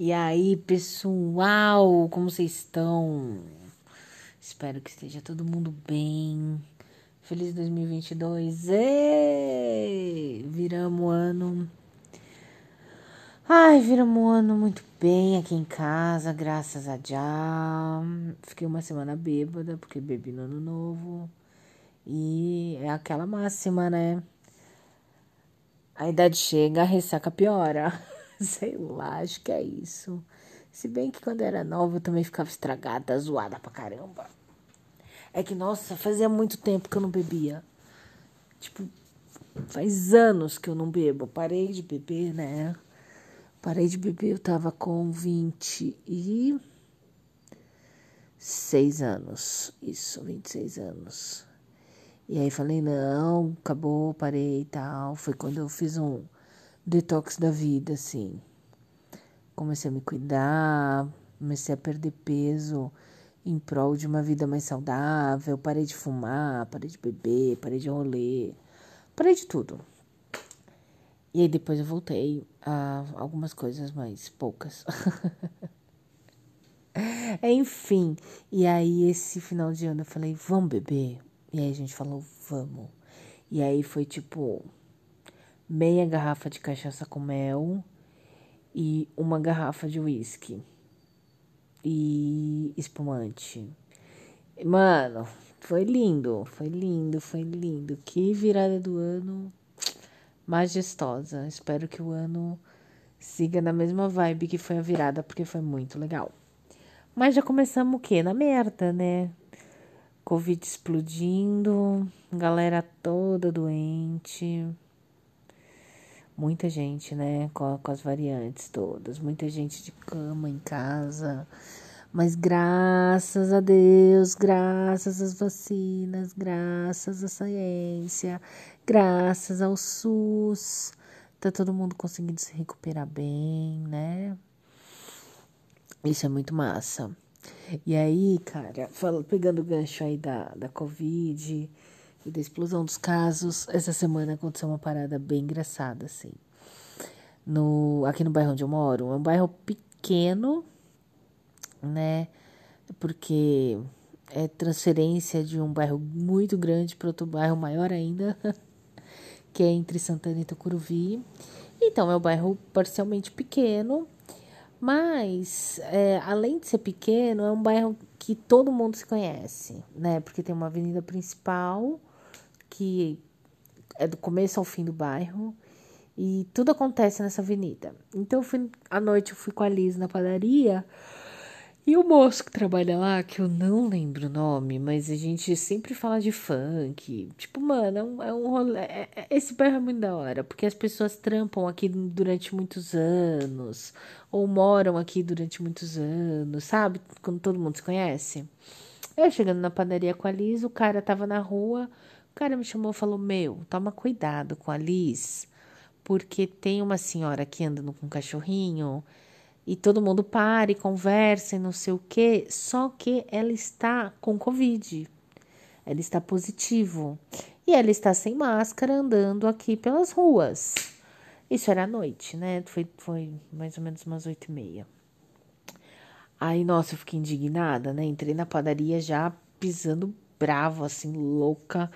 E aí, pessoal, como vocês estão? Espero que esteja todo mundo bem. Feliz 2022. Ê! Viramos o ano. Ai, viramos o ano muito bem aqui em casa, graças a já. Fiquei uma semana bêbada, porque bebi no ano novo. E é aquela máxima, né? A idade chega, a ressaca piora. Sei lá, acho que é isso. Se bem que quando era nova eu também ficava estragada, zoada pra caramba. É que, nossa, fazia muito tempo que eu não bebia. Tipo, faz anos que eu não bebo. Parei de beber, né? Parei de beber, eu tava com 26 anos. Isso, 26 anos. E aí falei, não, acabou, parei e tal. Foi quando eu fiz um detox da vida, assim. Comecei a me cuidar, comecei a perder peso em prol de uma vida mais saudável. Parei de fumar, parei de beber, parei de rolê, parei de tudo. E aí depois eu voltei a algumas coisas, mas poucas. Enfim, e aí esse final de ano eu falei, vamos beber? E aí a gente falou, vamos. E aí foi tipo meia garrafa de cachaça com mel e uma garrafa de uísque e espumante. Mano, foi lindo, foi lindo, foi lindo. Que virada do ano majestosa. Espero que o ano siga na mesma vibe que foi a virada, porque foi muito legal. Mas já começamos o quê? Na merda, né? Covid explodindo, galera toda doente. Muita gente, né, com, com as variantes todas, muita gente de cama em casa. Mas graças a Deus, graças às vacinas, graças à ciência, graças ao SUS, tá todo mundo conseguindo se recuperar bem, né? Isso é muito massa. E aí, cara, fala, pegando o gancho aí da, da Covid, e da explosão dos casos, essa semana aconteceu uma parada bem engraçada, assim. No, aqui no bairro onde eu moro, é um bairro pequeno, né? Porque é transferência de um bairro muito grande para outro bairro maior ainda, que é entre Santana e Tucuruvi. Então, é um bairro parcialmente pequeno, mas é, além de ser pequeno, é um bairro que todo mundo se conhece, né? Porque tem uma avenida principal que é do começo ao fim do bairro e tudo acontece nessa avenida. Então, fui, à noite eu fui com a Liz na padaria e o moço que trabalha lá, que eu não lembro o nome, mas a gente sempre fala de funk. Tipo, mano, é um, é um rolê. É, é, esse bairro é muito da hora, porque as pessoas trampam aqui durante muitos anos, ou moram aqui durante muitos anos, sabe? Quando todo mundo se conhece. Eu chegando na padaria com a Liz, o cara tava na rua cara me chamou e falou: Meu, toma cuidado com a Liz, porque tem uma senhora aqui andando com um cachorrinho e todo mundo para e conversa e não sei o quê, só que ela está com Covid. Ela está positivo. E ela está sem máscara andando aqui pelas ruas. Isso era à noite, né? Foi, foi mais ou menos umas oito e meia. Aí, nossa, eu fiquei indignada, né? Entrei na padaria já pisando bravo, assim, louca,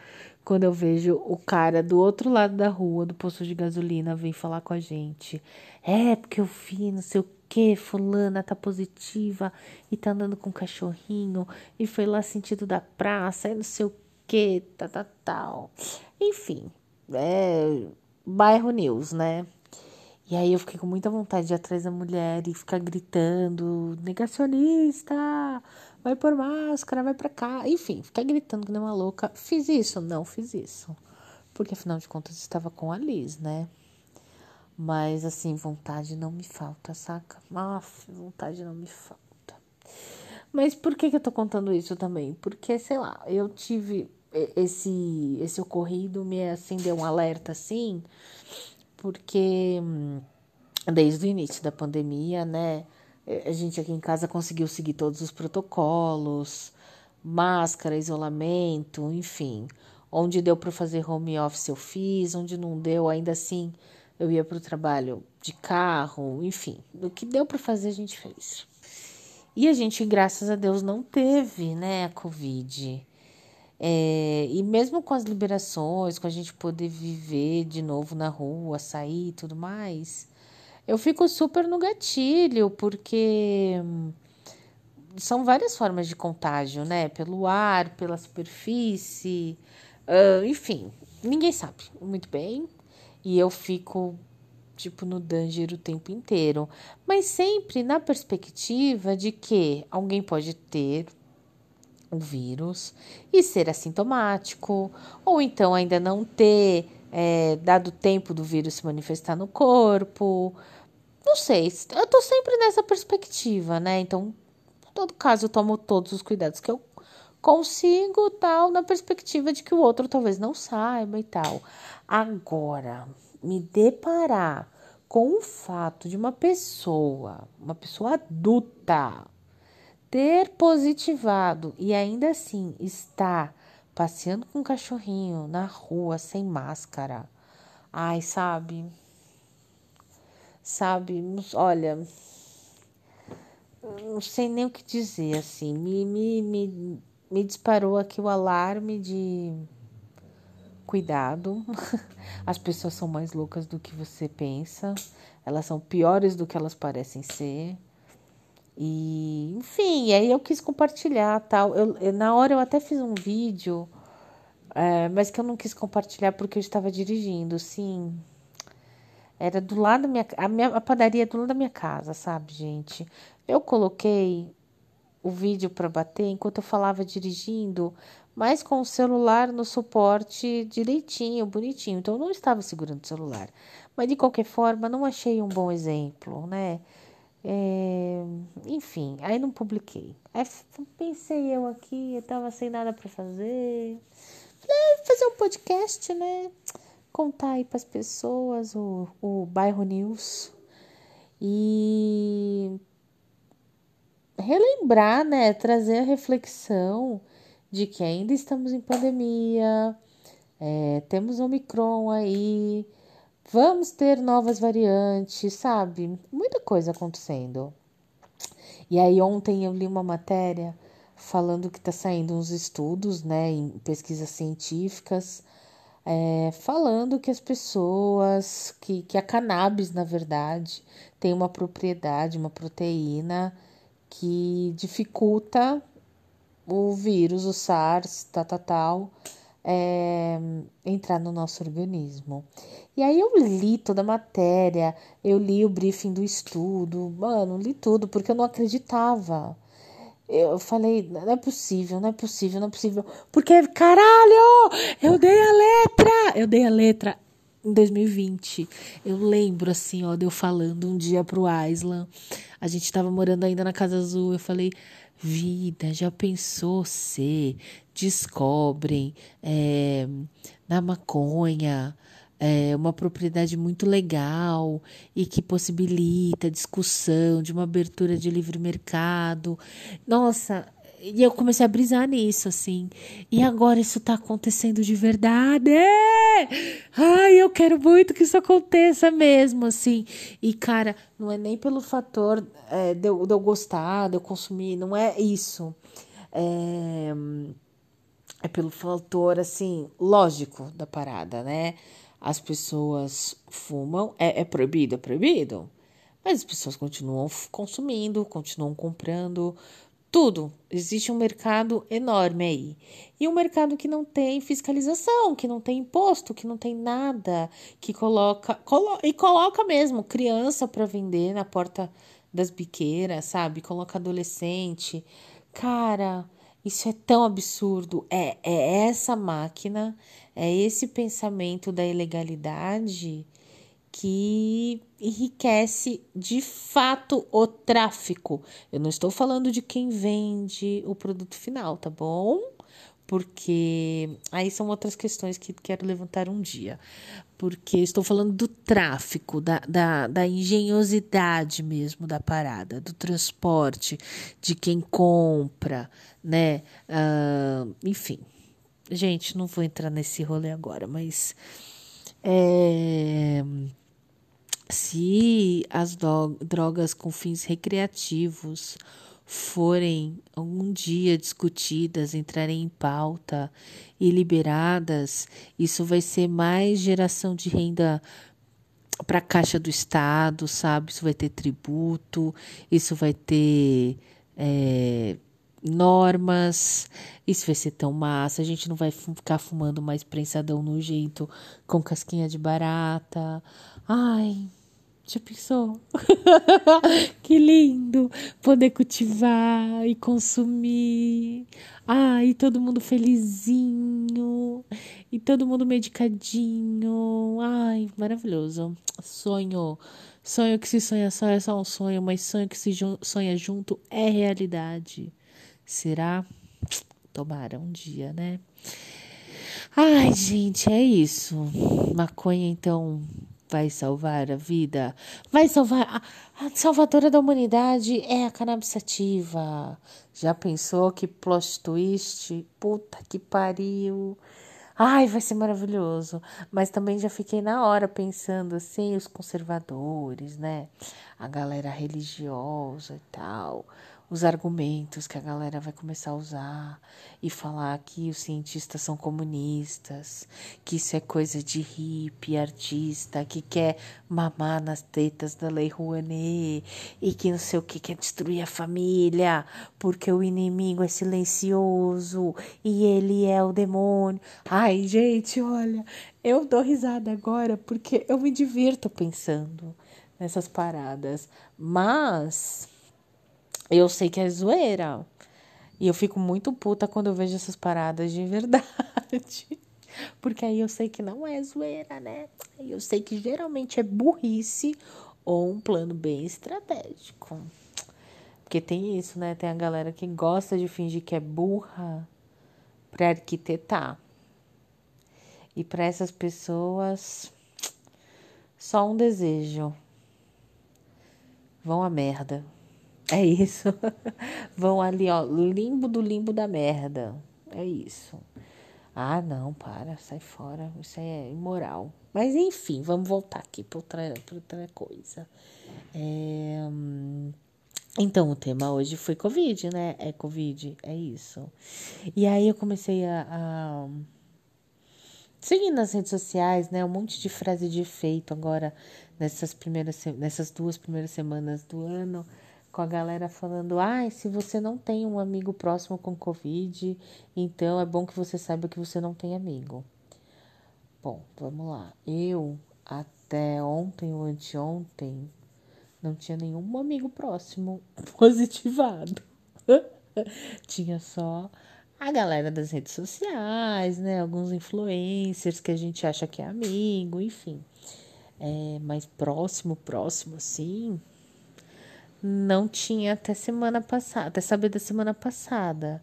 quando eu vejo o cara do outro lado da rua, do posto de gasolina, vem falar com a gente. É, porque eu vi, não sei o que, fulana tá positiva e tá andando com um cachorrinho e foi lá sentido da praça e não sei o que, tal, tal, tal. Enfim, é bairro news, né? E aí eu fiquei com muita vontade de ir atrás da mulher e ficar gritando, negacionista, vai por máscara, vai para cá, enfim, ficar gritando que nem uma louca. Fiz isso? Não fiz isso. Porque afinal de contas estava com a Liz, né? Mas assim, vontade não me falta, saca? Aff, vontade não me falta. Mas por que, que eu tô contando isso também? Porque, sei lá, eu tive esse, esse ocorrido, me acendeu um alerta assim, porque hum, desde o início da pandemia, né? É, a gente aqui em casa conseguiu seguir todos os protocolos, máscara, isolamento, enfim. Onde deu para fazer home office eu fiz, onde não deu, ainda assim eu ia para o trabalho de carro, enfim, o que deu para fazer a gente fez. E a gente, graças a Deus, não teve, né, a Covid. É, e mesmo com as liberações, com a gente poder viver de novo na rua, sair e tudo mais, eu fico super no gatilho, porque são várias formas de contágio, né? Pelo ar, pela superfície, uh, enfim, ninguém sabe muito bem. E eu fico, tipo, no danger o tempo inteiro. Mas sempre na perspectiva de que alguém pode ter o vírus e ser assintomático, ou então ainda não ter é, dado tempo do vírus se manifestar no corpo. Não sei, eu tô sempre nessa perspectiva, né? Então, em todo caso, eu tomo todos os cuidados que eu consigo, tal, na perspectiva de que o outro talvez não saiba e tal. Agora, me deparar com o fato de uma pessoa, uma pessoa adulta, ter positivado e ainda assim estar passeando com um cachorrinho na rua sem máscara. Ai, sabe? Sabe? Olha, não sei nem o que dizer, assim. Me, me, me, me disparou aqui o alarme de cuidado. As pessoas são mais loucas do que você pensa. Elas são piores do que elas parecem ser. E, enfim, aí eu quis compartilhar tal. Eu, eu, na hora eu até fiz um vídeo, é, mas que eu não quis compartilhar porque eu estava dirigindo, sim. Era do lado da minha, a minha a padaria é do lado da minha casa, sabe, gente? Eu coloquei o vídeo para bater enquanto eu falava dirigindo, mas com o celular no suporte direitinho, bonitinho. Então eu não estava segurando o celular. Mas de qualquer forma, não achei um bom exemplo, né? É, enfim, aí não publiquei. Aí pensei eu aqui, eu tava sem nada para fazer. Falei, fazer um podcast, né? Contar aí pras pessoas o, o bairro News. E relembrar, né? Trazer a reflexão de que ainda estamos em pandemia, é, temos Omicron aí Vamos ter novas variantes, sabe? Muita coisa acontecendo. E aí ontem eu li uma matéria falando que está saindo uns estudos, né, em pesquisas científicas, é, falando que as pessoas, que, que a cannabis, na verdade, tem uma propriedade, uma proteína que dificulta o vírus, o SARS, tal, tal, tal, é, entrar no nosso organismo. E aí eu li toda a matéria, eu li o briefing do estudo, mano, li tudo, porque eu não acreditava. Eu falei, não é possível, não é possível, não é possível. Porque, caralho, eu dei a letra! Eu dei a letra em 2020. Eu lembro, assim, ó, de eu falando um dia pro Aislan. A gente tava morando ainda na Casa Azul. Eu falei, vida, já pensou se descobrem é, na maconha é, uma propriedade muito legal e que possibilita discussão de uma abertura de livre mercado. Nossa, e eu comecei a brisar nisso, assim. E agora isso tá acontecendo de verdade. Ai, eu quero muito que isso aconteça mesmo, assim. E, cara, não é nem pelo fator é, de, eu, de eu gostar, de eu consumir, não é isso. É, é pelo fator, assim, lógico da parada, né? As pessoas fumam, é, é proibido, é proibido. Mas as pessoas continuam consumindo, continuam comprando, tudo. Existe um mercado enorme aí. E um mercado que não tem fiscalização, que não tem imposto, que não tem nada, que coloca. Colo e coloca mesmo criança para vender na porta das biqueiras, sabe? Coloca adolescente. Cara, isso é tão absurdo. É, é essa máquina, é esse pensamento da ilegalidade que enriquece de fato o tráfico. Eu não estou falando de quem vende o produto final, tá bom? Porque aí são outras questões que quero levantar um dia. Porque estou falando do tráfico, da, da, da engenhosidade mesmo da parada, do transporte, de quem compra, né? Uh, enfim. Gente, não vou entrar nesse rolê agora, mas. É se as drogas com fins recreativos forem algum dia discutidas, entrarem em pauta e liberadas, isso vai ser mais geração de renda para a caixa do Estado, sabe? Isso vai ter tributo, isso vai ter é, normas, isso vai ser tão massa. A gente não vai ficar fumando mais prensadão no jeito com casquinha de barata. Ai, já pensou? que lindo poder cultivar e consumir. Ai, e todo mundo felizinho. E todo mundo medicadinho. Ai, maravilhoso. Sonho. Sonho que se sonha só é só um sonho, mas sonho que se sonha junto é realidade. Será? Tomara um dia, né? Ai, gente, é isso. Maconha, então, vai salvar a vida, vai salvar. A, a salvadora da humanidade é a cannabis sativa. Já pensou que plot twist? Puta que pariu. Ai, vai ser maravilhoso. Mas também já fiquei na hora pensando assim, os conservadores, né? A galera religiosa e tal os argumentos que a galera vai começar a usar e falar que os cientistas são comunistas, que isso é coisa de hippie, artista, que quer mamar nas tetas da Lei Rouanet e que não sei o que quer destruir a família, porque o inimigo é silencioso e ele é o demônio. Ai, gente, olha, eu dou risada agora porque eu me divirto pensando nessas paradas, mas eu sei que é zoeira. E eu fico muito puta quando eu vejo essas paradas de verdade. Porque aí eu sei que não é zoeira, né? Eu sei que geralmente é burrice ou um plano bem estratégico. Porque tem isso, né? Tem a galera que gosta de fingir que é burra para arquitetar. E para essas pessoas, só um desejo: vão a merda. É isso. Vão ali, ó, limbo do limbo da merda. É isso. Ah, não, para, sai fora. Isso é imoral. Mas enfim, vamos voltar aqui para outra, outra coisa. É... Então, o tema hoje foi Covid, né? É Covid, é isso. E aí eu comecei a, a seguir nas redes sociais, né? Um monte de frase de efeito agora nessas primeiras, nessas duas primeiras semanas do ano com a galera falando: ai, ah, se você não tem um amigo próximo com Covid, então é bom que você saiba que você não tem amigo. Bom, vamos lá. Eu, até ontem ou anteontem, não tinha nenhum amigo próximo positivado. tinha só a galera das redes sociais, né? Alguns influencers que a gente acha que é amigo, enfim. É, mas próximo, próximo, assim, não tinha até semana passada, até saber da semana passada.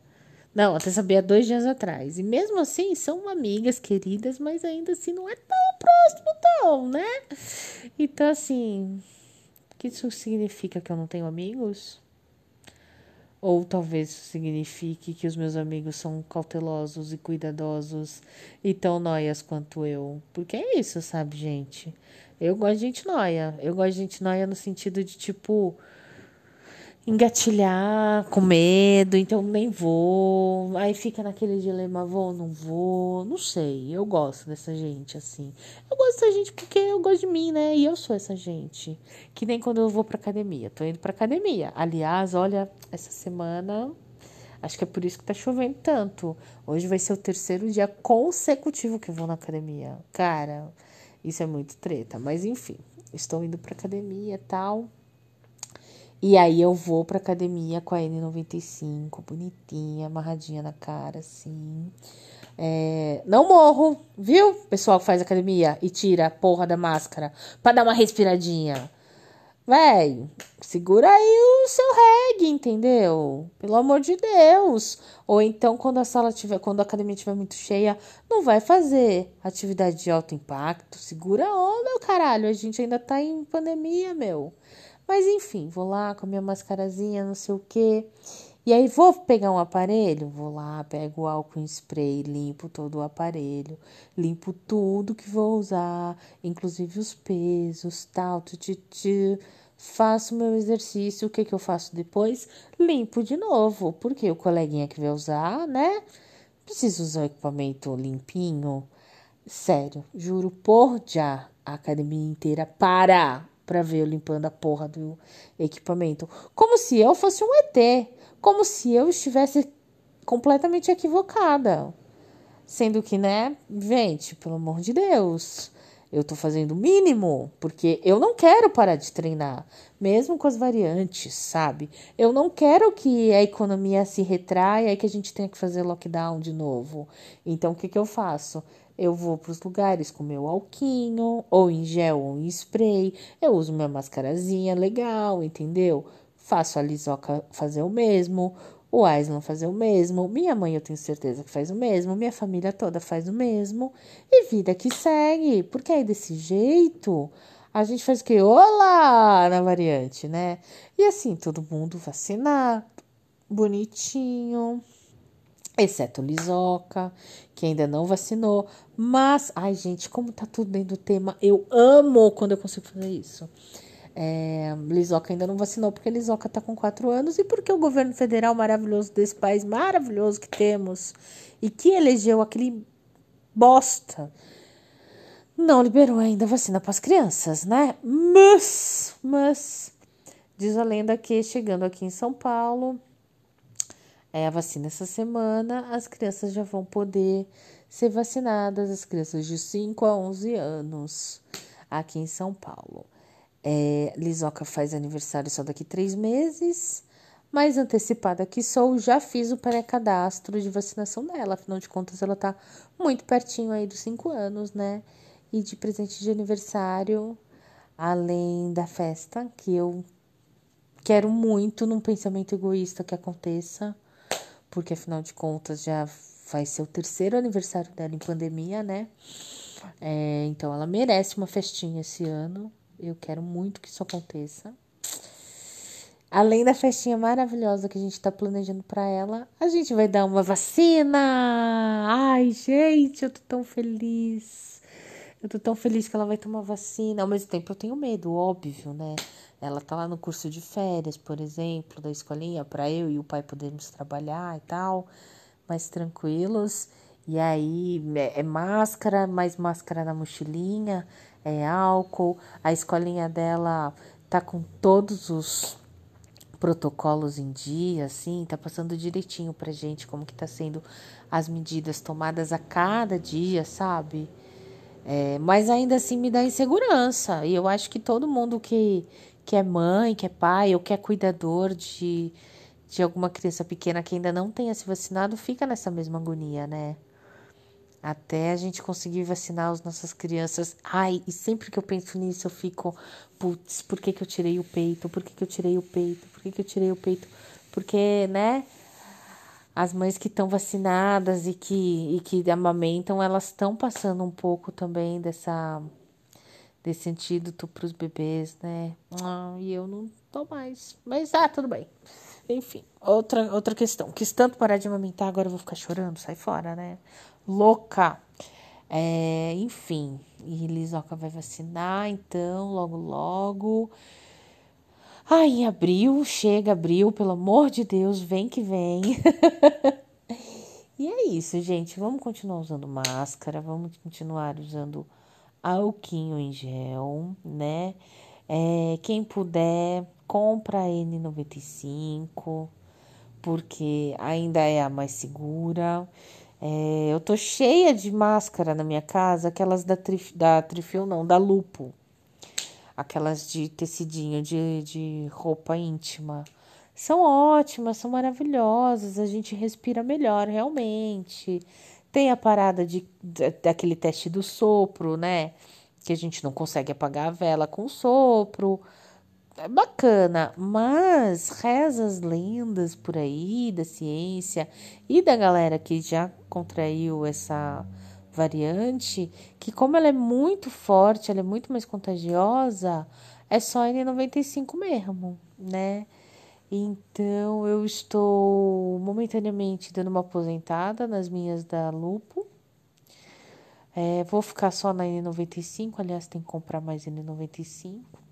Não, até há dois dias atrás. E mesmo assim, são amigas queridas, mas ainda assim não é tão próximo, tão, né? Então, assim, o que isso significa que eu não tenho amigos? Ou talvez isso signifique que os meus amigos são cautelosos e cuidadosos e tão noias quanto eu. Porque é isso, sabe, gente? Eu gosto de gente noia. Eu gosto de gente noia no sentido de, tipo, engatilhar com medo, então nem vou. Aí fica naquele dilema, vou, não vou, não sei. Eu gosto dessa gente assim. Eu gosto dessa gente porque eu gosto de mim, né? E eu sou essa gente. Que nem quando eu vou pra academia. Tô indo pra academia. Aliás, olha, essa semana Acho que é por isso que tá chovendo tanto. Hoje vai ser o terceiro dia consecutivo que eu vou na academia. Cara, isso é muito treta. Mas enfim, estou indo pra academia e tal. E aí eu vou pra academia com a N95, bonitinha, amarradinha na cara, assim. É, não morro, viu? Pessoal que faz academia e tira a porra da máscara pra dar uma respiradinha. Véi, segura aí o seu reggae, entendeu? Pelo amor de Deus. Ou então, quando a sala tiver, quando a academia estiver muito cheia, não vai fazer atividade de alto impacto. Segura a onda, caralho. A gente ainda tá em pandemia, meu. Mas enfim, vou lá com a minha mascarazinha, não sei o quê. E aí vou pegar um aparelho, vou lá, pego o álcool em spray, limpo todo o aparelho, limpo tudo que vou usar, inclusive os pesos, tal, titi, faço meu exercício, o que que eu faço depois? Limpo de novo, porque o coleguinha que vai usar, né? Precisa usar o equipamento limpinho. Sério, juro por já, a academia inteira para para ver eu limpando a porra do equipamento. Como se eu fosse um ET. Como se eu estivesse completamente equivocada. Sendo que, né, gente, pelo amor de Deus, eu tô fazendo o mínimo, porque eu não quero parar de treinar, mesmo com as variantes, sabe? Eu não quero que a economia se retraia e que a gente tenha que fazer lockdown de novo. Então, o que, que eu faço? Eu vou para os lugares com meu alquinho, ou em gel ou em spray. Eu uso minha mascarazinha legal, entendeu? Faço a Lisoca fazer o mesmo, o Aislan fazer o mesmo, minha mãe eu tenho certeza que faz o mesmo, minha família toda faz o mesmo, e vida que segue, porque aí desse jeito a gente faz o que? Olá! Na variante, né? E assim, todo mundo vacinar, bonitinho exceto Lisoca, que ainda não vacinou. Mas, ai, gente, como tá tudo dentro do tema, eu amo quando eu consigo fazer isso. É, Lisoca ainda não vacinou porque Lisoca tá com quatro anos e porque o governo federal maravilhoso desse país maravilhoso que temos e que elegeu aquele bosta não liberou ainda vacina para as crianças, né? Mas, mas diz a lenda que chegando aqui em São Paulo é, a vacina essa semana, as crianças já vão poder ser vacinadas, as crianças de 5 a 11 anos, aqui em São Paulo. É, Lisoca faz aniversário só daqui três meses, mas antecipada que sou, já fiz o pré-cadastro de vacinação dela, afinal de contas ela tá muito pertinho aí dos 5 anos, né? E de presente de aniversário, além da festa, que eu quero muito num pensamento egoísta que aconteça porque afinal de contas já vai ser o terceiro aniversário dela em pandemia, né? É, então ela merece uma festinha esse ano. Eu quero muito que isso aconteça. Além da festinha maravilhosa que a gente está planejando para ela, a gente vai dar uma vacina. Ai, gente, eu tô tão feliz. Eu tô tão feliz que ela vai tomar vacina. Ao mesmo tempo, eu tenho medo, óbvio, né? Ela tá lá no curso de férias, por exemplo, da escolinha, para eu e o pai podermos trabalhar e tal, mais tranquilos. E aí é, é máscara, mais máscara na mochilinha, é álcool. A escolinha dela tá com todos os protocolos em dia, assim, tá passando direitinho pra gente como que tá sendo as medidas tomadas a cada dia, sabe? É, mas ainda assim me dá insegurança. E eu acho que todo mundo que que é mãe, que é pai ou que é cuidador de, de alguma criança pequena que ainda não tenha se vacinado, fica nessa mesma agonia, né? Até a gente conseguir vacinar as nossas crianças. Ai, e sempre que eu penso nisso, eu fico, putz, por que, que eu tirei o peito? Por que, que eu tirei o peito? Por que, que eu tirei o peito? Porque, né? As mães que estão vacinadas e que, e que amamentam, elas estão passando um pouco também dessa desse antídoto para os bebês, né? Ah, e eu não tô mais. Mas ah, tudo bem. Enfim, outra, outra questão. Quis tanto parar de amamentar, agora eu vou ficar chorando, sai fora, né? Louca. É, enfim, e Lisoca vai vacinar, então, logo, logo. Ai, em abril, chega abril, pelo amor de Deus, vem que vem. e é isso, gente. Vamos continuar usando máscara, vamos continuar usando alquinho em gel, né? É, quem puder, compra a N95, porque ainda é a mais segura. É, eu tô cheia de máscara na minha casa, aquelas da, trif, da Trifil, não, da Lupo. Aquelas de tecidinho, de, de roupa íntima. São ótimas, são maravilhosas, a gente respira melhor, realmente. Tem a parada de, de, daquele teste do sopro, né? Que a gente não consegue apagar a vela com sopro. É bacana, mas reza as lendas por aí da ciência e da galera que já contraiu essa variante, que como ela é muito forte, ela é muito mais contagiosa, é só N95 mesmo, né? Então eu estou momentaneamente dando uma aposentada nas minhas da Lupo. É, vou ficar só na N95, aliás, tem que comprar mais N95.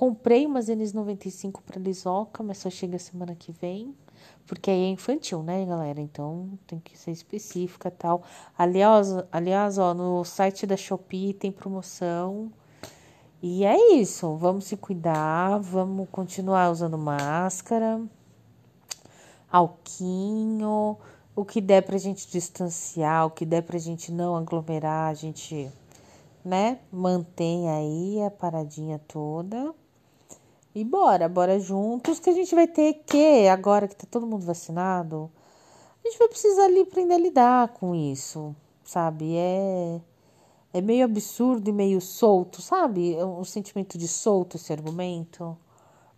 Comprei umas N95 para Lisoca, mas só chega semana que vem, porque aí é infantil, né, galera? Então tem que ser específica tal. Aliás, aliás, ó, no site da Shopee tem promoção e é isso, vamos se cuidar, vamos continuar usando máscara, alquinho, o que der pra gente distanciar, o que der pra gente não aglomerar, a gente, né, mantém aí a paradinha toda. E bora, bora juntos, que a gente vai ter que, agora que tá todo mundo vacinado, a gente vai precisar ali aprender a lidar com isso, sabe? É é meio absurdo e meio solto, sabe? É um sentimento de solto esse argumento.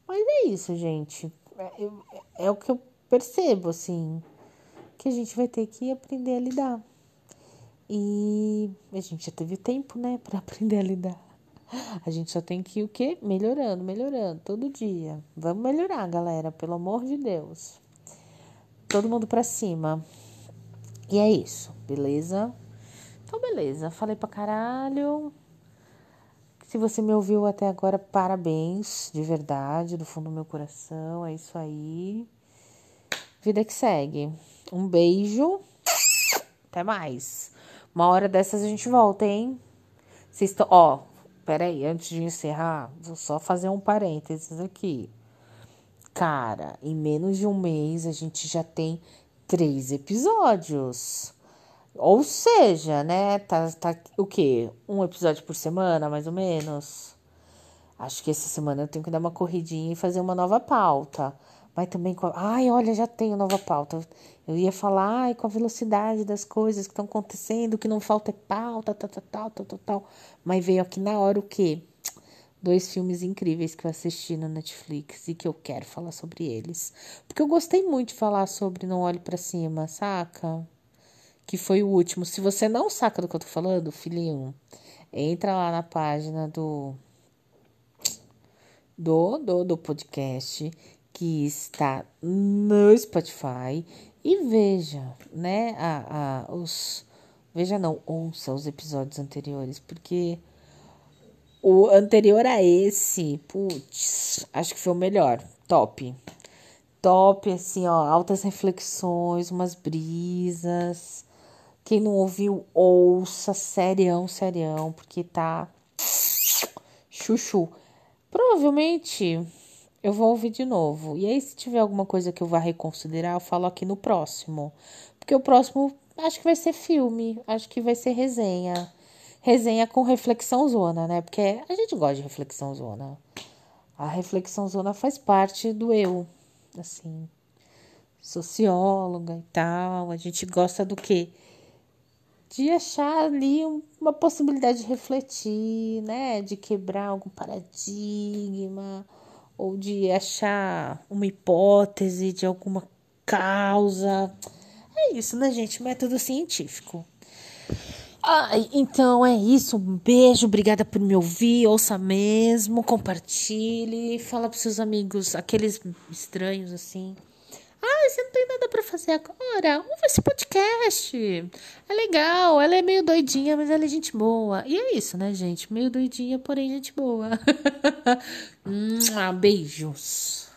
Mas é isso, gente. É, é, é o que eu percebo, assim. Que a gente vai ter que aprender a lidar. E a gente já teve tempo, né, para aprender a lidar. A gente só tem que ir o quê? Melhorando, melhorando, todo dia. Vamos melhorar, galera, pelo amor de Deus. Todo mundo para cima. E é isso, beleza? Então, beleza, falei pra caralho. Se você me ouviu até agora, parabéns, de verdade, do fundo do meu coração. É isso aí. Vida que segue. Um beijo. Até mais. Uma hora dessas a gente volta, hein? Vocês estão. Ó, peraí, antes de encerrar, vou só fazer um parênteses aqui. Cara, em menos de um mês a gente já tem três episódios. Ou seja, né? Tá, tá o quê? Um episódio por semana, mais ou menos. Acho que essa semana eu tenho que dar uma corridinha e fazer uma nova pauta. Mas também com. Ai, olha, já tenho nova pauta. Eu ia falar, ai, com a velocidade das coisas que estão acontecendo, que não falta é pauta, tal, tal, tal, tal, tal, tal. Mas veio aqui na hora o quê? Dois filmes incríveis que eu assisti no Netflix e que eu quero falar sobre eles. Porque eu gostei muito de falar sobre Não Olhe para Cima, saca? que foi o último. Se você não saca do que eu tô falando, filhinho, entra lá na página do do, do, do podcast que está no Spotify e veja, né, a, a, os veja não, ouça os episódios anteriores, porque o anterior a esse, putz, acho que foi o melhor, top. Top, assim, ó, altas reflexões, umas brisas, quem não ouviu, ouça, serião, serião, porque tá chuchu. Provavelmente eu vou ouvir de novo. E aí, se tiver alguma coisa que eu vá reconsiderar, eu falo aqui no próximo. Porque o próximo acho que vai ser filme, acho que vai ser resenha. Resenha com reflexão zona, né? Porque a gente gosta de reflexão zona. A reflexão zona faz parte do eu, assim, socióloga e tal. A gente gosta do quê? de achar ali uma possibilidade de refletir, né? De quebrar algum paradigma, ou de achar uma hipótese de alguma causa. É isso, né, gente? Método científico. Ai, então é isso. Um beijo, obrigada por me ouvir. Ouça mesmo, compartilhe, fala para seus amigos, aqueles estranhos assim. Ah, você não tem nada para fazer agora? Ouve esse podcast. É legal, ela é meio doidinha, mas ela é gente boa. E é isso, né, gente? Meio doidinha, porém gente boa. Beijos.